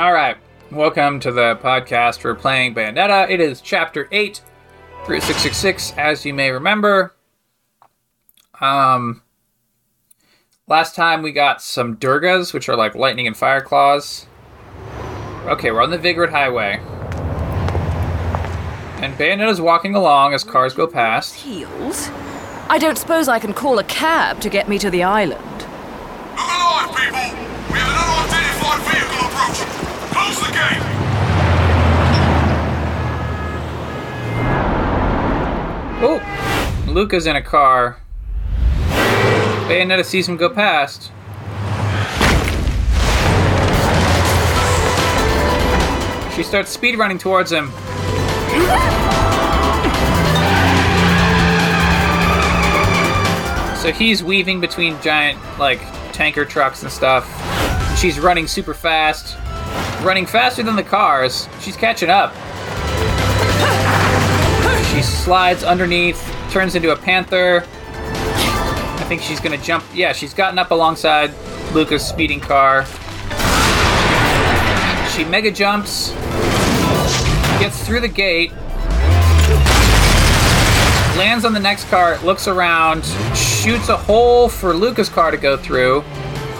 All right. Welcome to the podcast. We're playing Bayonetta. It is chapter 8 through 666, as you may remember. Um, last time we got some Durgas, which are like lightning and fire claws. Okay, we're on the Vigrid Highway. And Bayonetta's walking along as cars go past. Heels? I don't suppose I can call a cab to get me to the island. Look alive, people! We have an unidentified vehicle approaching! Close the gate! Oh! Luka's in a car. Bayonetta sees him go past. She starts speed running towards him. So he's weaving between giant, like, tanker trucks and stuff. She's running super fast. Running faster than the cars. She's catching up. She slides underneath, turns into a panther. I think she's gonna jump. Yeah, she's gotten up alongside Luka's speeding car. She mega jumps, gets through the gate, lands on the next car, looks around, shoots a hole for Luka's car to go through,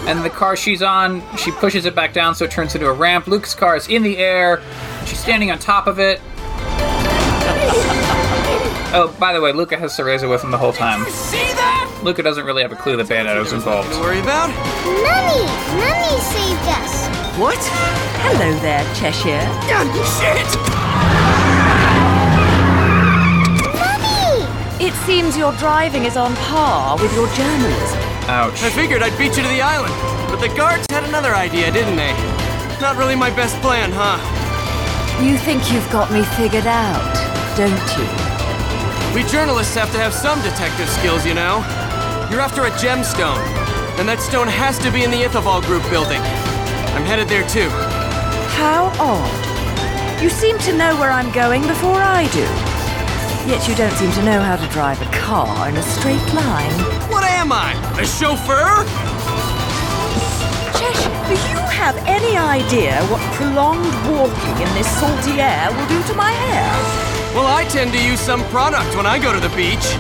and the car she's on, she pushes it back down so it turns into a ramp. Luka's car is in the air, she's standing on top of it. Oh, by the way, Luka has Cereza with him the whole time. See that? Luka doesn't really have a clue that Bayonetta was involved. To worry about? Mummy! Mummy saved us! What? Hello there, Cheshire. Oh, Shit! Mummy! It seems your driving is on par with your journalism. Ouch. I figured I'd beat you to the island, but the guards had another idea, didn't they? Not really my best plan, huh? You think you've got me figured out, don't you? We journalists have to have some detective skills, you know. You're after a gemstone, and that stone has to be in the Ithavoll Group building. I'm headed there too. How odd. You seem to know where I'm going before I do. Yet you don't seem to know how to drive a car in a straight line. What am I? A chauffeur? Cheshire, do you have any idea what prolonged walking in this salty air will do to my hair? Well, I tend to use some product when I go to the beach.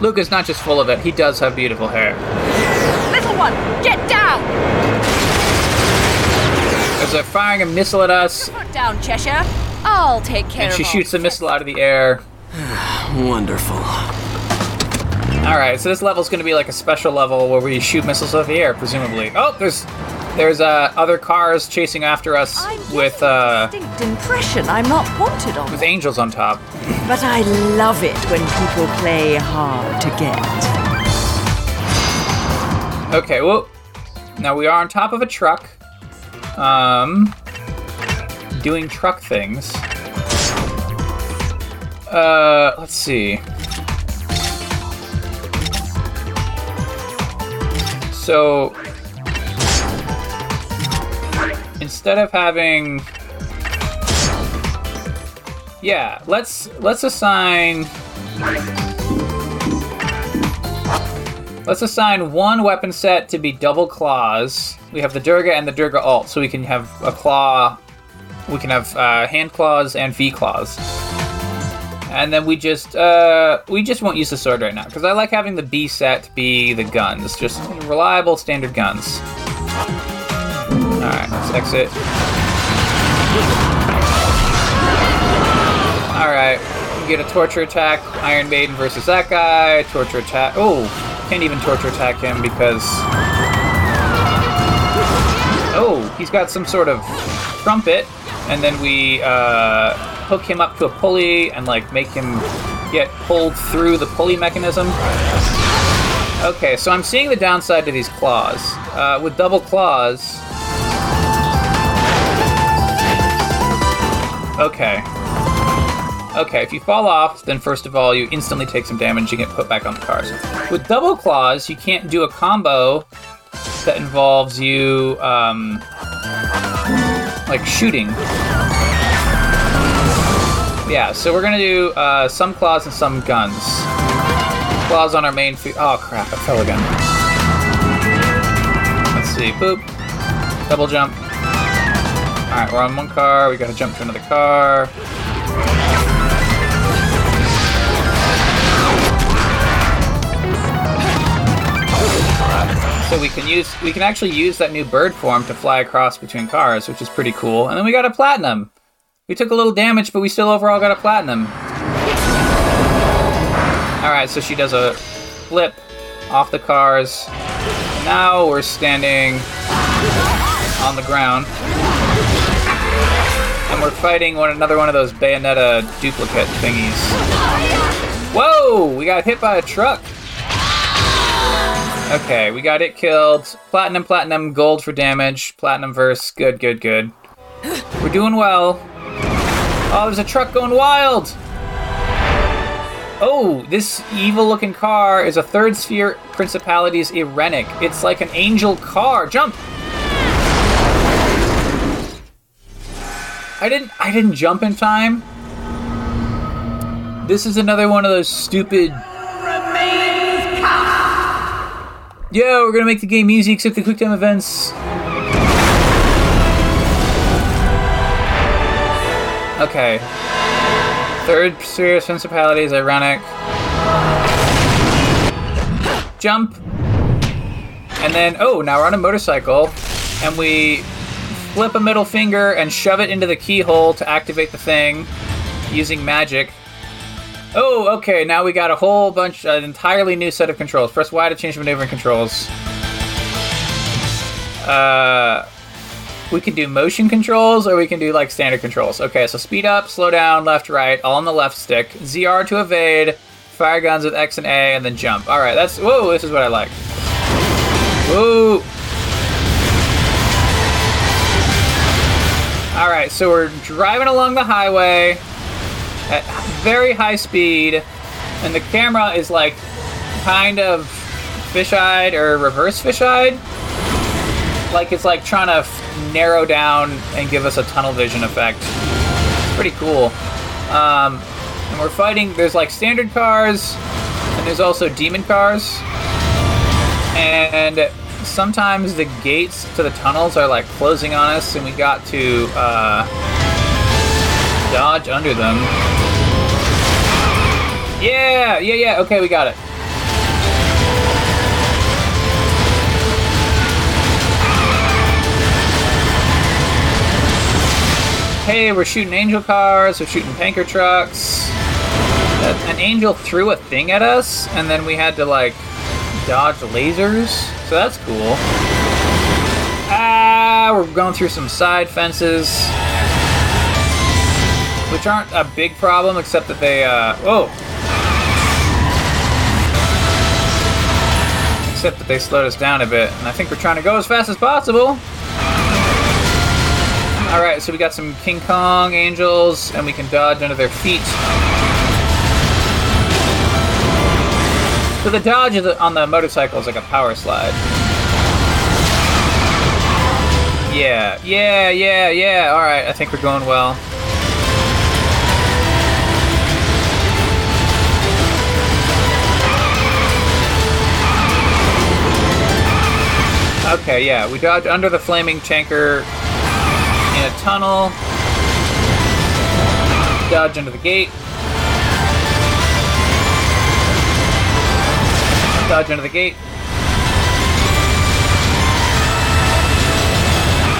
Luka's not just full of it, he does have beautiful hair. Little one, get down! As they're firing a missile at us, Put down, Cheshire. I'll take care and of she all shoots the this. missile out of the air. Wonderful. Alright, so this level's gonna be like a special level where we shoot missiles out of the air, presumably. Oh, there's there's uh, other cars chasing after us I'm with uh, a distinct impression I'm not wanted on. with angels on top. But I love it when people play hard to get. Okay, well, now we are on top of a truck, um, doing truck things. Uh, let's see. So, instead of having, yeah, let's let's assign Let's assign one weapon set to be double claws. We have the Durga and the Durga alt, so we can have a claw. We can have uh, hand claws and V claws. And then we just uh, we just won't use the sword right now because I like having the B set be the guns, just reliable standard guns. All right, let's exit. All right, we get a torture attack. Iron Maiden versus that guy. Torture attack. Oh, can't even torture attack him because. Oh, he's got some sort of trumpet, and then we uh, hook him up to a pulley and like make him get pulled through the pulley mechanism. Okay, so I'm seeing the downside to these claws. Uh, with double claws. Okay. Okay, if you fall off, then first of all, you instantly take some damage and get put back on the cars. With double claws, you can't do a combo that involves you, um, like shooting. Yeah, so we're gonna do uh, some claws and some guns. Claws on our main. Fe- oh crap! I fell again. Let's see. Boop. Double jump. Alright, we're on one car. We gotta jump to another car. So we can use we can actually use that new bird form to fly across between cars, which is pretty cool. And then we got a platinum. We took a little damage, but we still overall got a platinum. Alright, so she does a flip off the cars. Now we're standing on the ground. And we're fighting one another one of those Bayonetta duplicate thingies. Whoa! We got hit by a truck. Okay, we got it killed. Platinum, platinum, gold for damage. Platinum verse. Good, good, good. We're doing well. Oh, there's a truck going wild! Oh, this evil looking car is a third sphere principality's Irenic. It's like an angel car. Jump! I didn't I didn't jump in time. This is another one of those stupid Yo, we're gonna make the game easy except the quick time events. Okay. Third serious principality is Irenic. Jump. And then, oh, now we're on a motorcycle, and we flip a middle finger and shove it into the keyhole to activate the thing using magic. Oh, okay, now we got a whole bunch, an entirely new set of controls. Press Y to change maneuvering controls. Uh, we can do motion controls or we can do like standard controls. Okay, so speed up, slow down, left, right, all on the left stick. ZR to evade, fire guns with X and A, and then jump. All right, that's whoa. This is what I like. Whoa. All right, so we're driving along the highway at very high speed, and the camera is like kind of fisheyed or reverse fisheyed. Like it's like trying to f- narrow down and give us a tunnel vision effect. It's pretty cool. Um, and we're fighting. There's like standard cars, and there's also demon cars. And sometimes the gates to the tunnels are like closing on us, and we got to uh, dodge under them. Yeah, yeah, yeah. Okay, we got it. Hey, we're shooting angel cars, we're shooting tanker trucks. An angel threw a thing at us, and then we had to, like, dodge lasers. So that's cool. Ah, we're going through some side fences. Which aren't a big problem, except that they, uh, whoa. Except that they slowed us down a bit, and I think we're trying to go as fast as possible. Alright, so we got some King Kong angels, and we can dodge under their feet. So the dodge on the motorcycle is like a power slide. Yeah, yeah, yeah, yeah. Alright, I think we're going well. Okay, yeah, we dodge under the flaming tanker in a tunnel. Dodge under the gate. Dodge under the gate.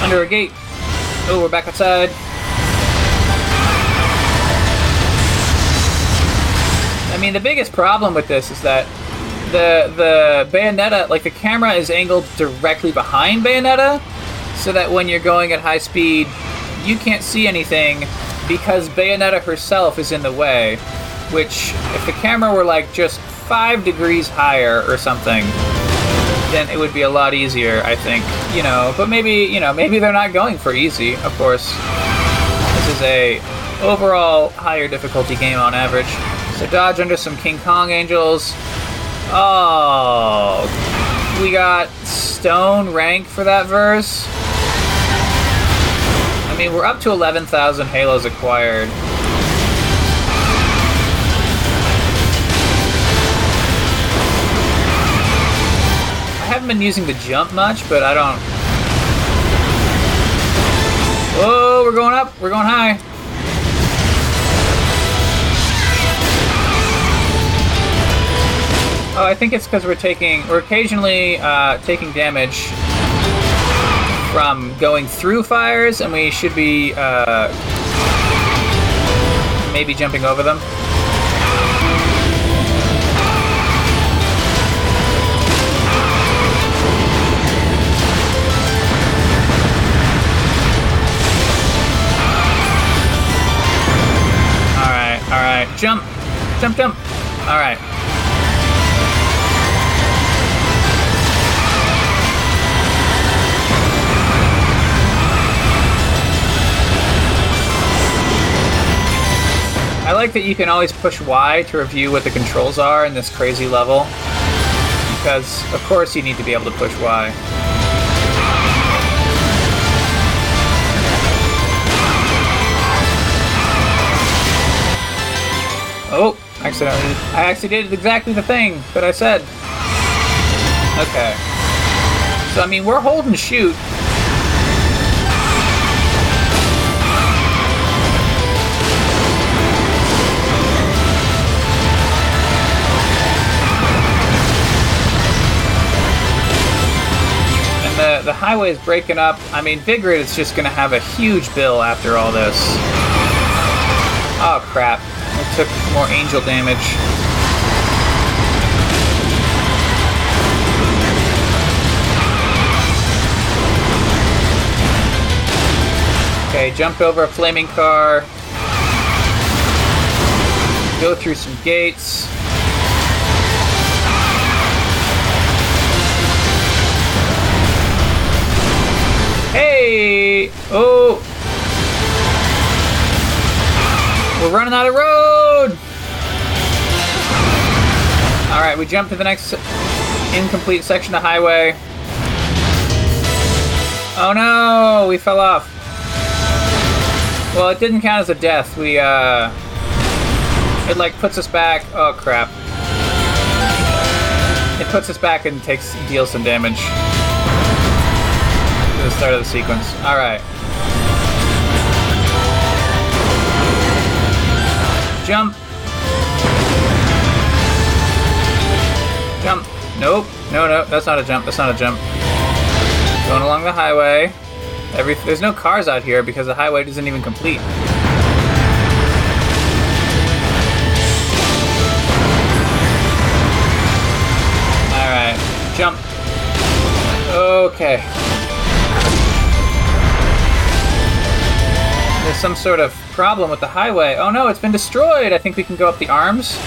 Under a gate. Oh, we're back outside. I mean, the biggest problem with this is that the the Bayonetta, like the camera is angled directly behind Bayonetta, so that when you're going at high speed, you can't see anything because Bayonetta herself is in the way. Which, if the camera were like just five degrees higher or something, then it would be a lot easier, I think. You know, but maybe you know maybe they're not going for easy. Of course, this is a overall higher difficulty game on average. So dodge under some King Kong angels. Oh, we got stone rank for that verse. I mean, we're up to 11,000 halos acquired. I have haven't been using the jump much, but I don't. Whoa, we're going up. We're going high. Oh, I think it's because we're taking, we're occasionally uh, taking damage from going through fires, and we should be uh, maybe jumping over them. All right, all right, jump, jump, jump. All right. Like that you can always push Y to review what the controls are in this crazy level. Because, of course, you need to be able to push Y. Oh, accidentally. I actually did exactly the thing that I said. Okay. So, I mean, we're holding shoot. And the, the highway is breaking up. I mean, Big Vigrid is just going to have a huge bill after all this. Oh, crap. I took more angel damage. Okay, jump over a flaming car. Go through some gates. Oh! We're running out of road! Alright, we jump to the next incomplete section of highway. Oh no! We fell off. Well, it didn't count as a death. We, uh. It, like, puts us back. Oh, crap. It puts us back and takes deals some damage the start of the sequence. All right. Jump. Jump. Nope. No, no, that's not a jump. That's not a jump. Going along the highway. Every there's no cars out here because the highway isn't even complete. All right. Jump. Okay. Some sort of problem with the highway. Oh no, it's been destroyed. I think we can go up the arms.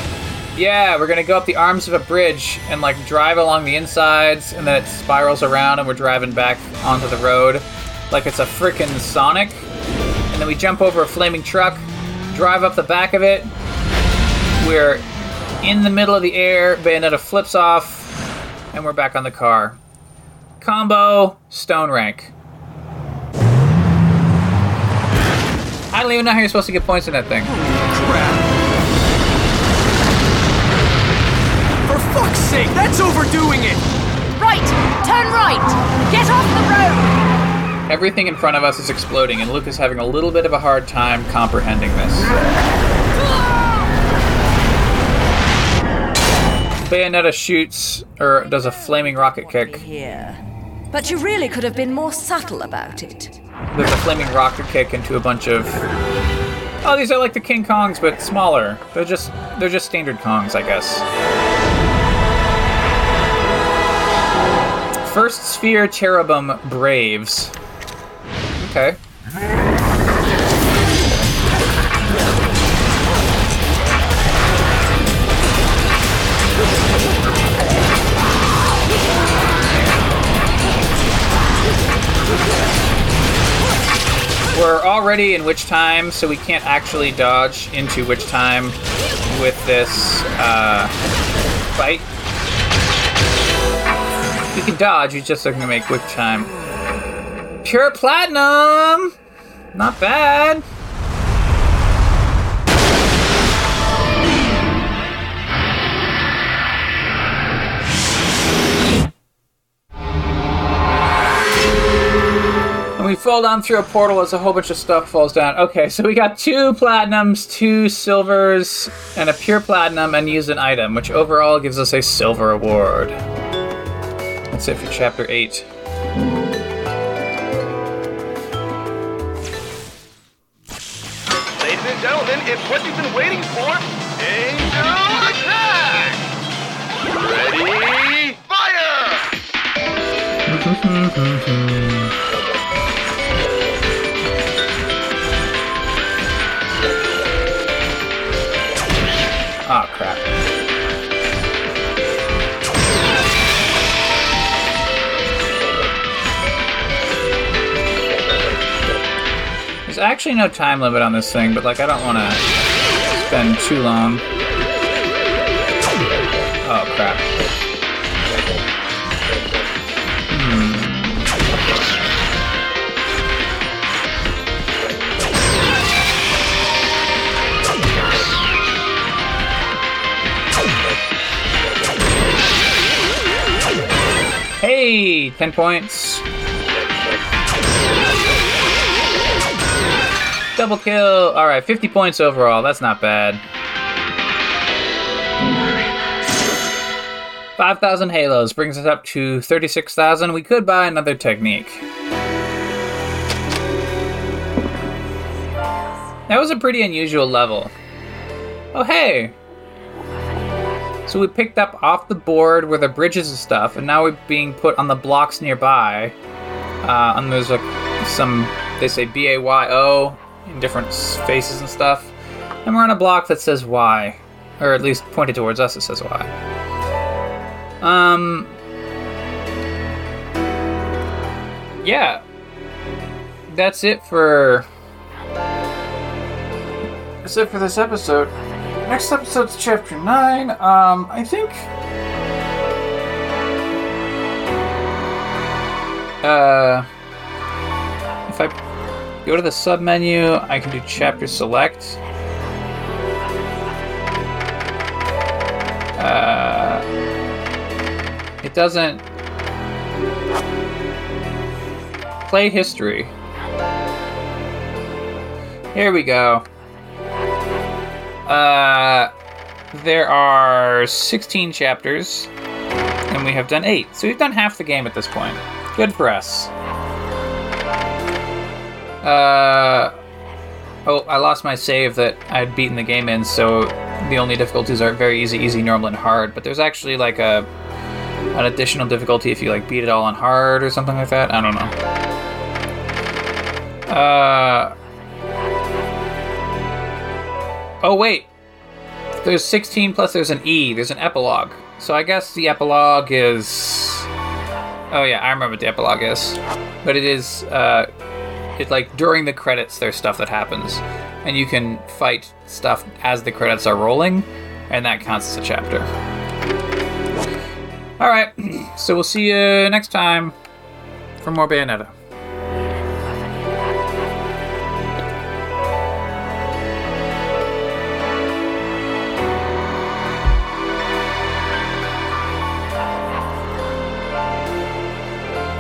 Yeah, we're gonna go up the arms of a bridge and like drive along the insides, and then it spirals around, and we're driving back onto the road like it's a frickin' Sonic. And then we jump over a flaming truck, drive up the back of it. We're in the middle of the air. Bayonetta flips off, and we're back on the car. Combo stone rank. Don't even know how you're supposed to get points in that thing. Crap. For fuck's sake, that's overdoing it! Right! Turn right! Get off the road! Everything in front of us is exploding, and Luke is having a little bit of a hard time comprehending this. Bayonetta shoots, or does a flaming rocket kick. Here. But you really could have been more subtle about it. There's a flaming rocket kick into a bunch of. Oh, these are like the King Kongs, but smaller. They're just they're just standard Kongs, I guess. First Sphere Cherubim Braves. Okay. Already in Witch Time, so we can't actually dodge into Witch Time with this uh, fight. You can dodge, you just are gonna make Witch Time. Pure Platinum! Not bad. We fall down through a portal as a whole bunch of stuff falls down. Okay, so we got two platinums, two silvers, and a pure platinum, and use an item, which overall gives us a silver award. That's it for chapter 8. Ladies and gentlemen, it's what you've been waiting for. Angel attack! Ready, fire! crap. There's actually no time limit on this thing, but like I don't want to spend too long. Oh crap. Hey, 10 points. Double kill. All right, 50 points overall. That's not bad. 5,000 halos brings us up to 36,000. We could buy another technique. That was a pretty unusual level. Oh, hey. So we picked up off the board where the bridges and stuff, and now we're being put on the blocks nearby. Uh, and there's like some, they say B A Y O in different faces and stuff. And we're on a block that says Y, or at least pointed towards us, it says Y. Um. Yeah. That's it for. That's it for this episode. Next episode's chapter 9. Um, I think. Uh. If I go to the sub menu, I can do chapter select. Uh. It doesn't. Play history. Here we go. Uh, there are 16 chapters, and we have done 8. So we've done half the game at this point. Good for us. Uh, oh, I lost my save that I'd beaten the game in, so the only difficulties are very easy, easy, normal, and hard. But there's actually like a an additional difficulty if you like beat it all on hard or something like that. I don't know. Uh. Oh wait. There's 16 plus there's an E. There's an epilogue. So I guess the epilogue is. Oh yeah, I remember what the epilogue is. But it is. Uh, it like during the credits there's stuff that happens, and you can fight stuff as the credits are rolling, and that counts as a chapter. All right, so we'll see you next time for more Bayonetta.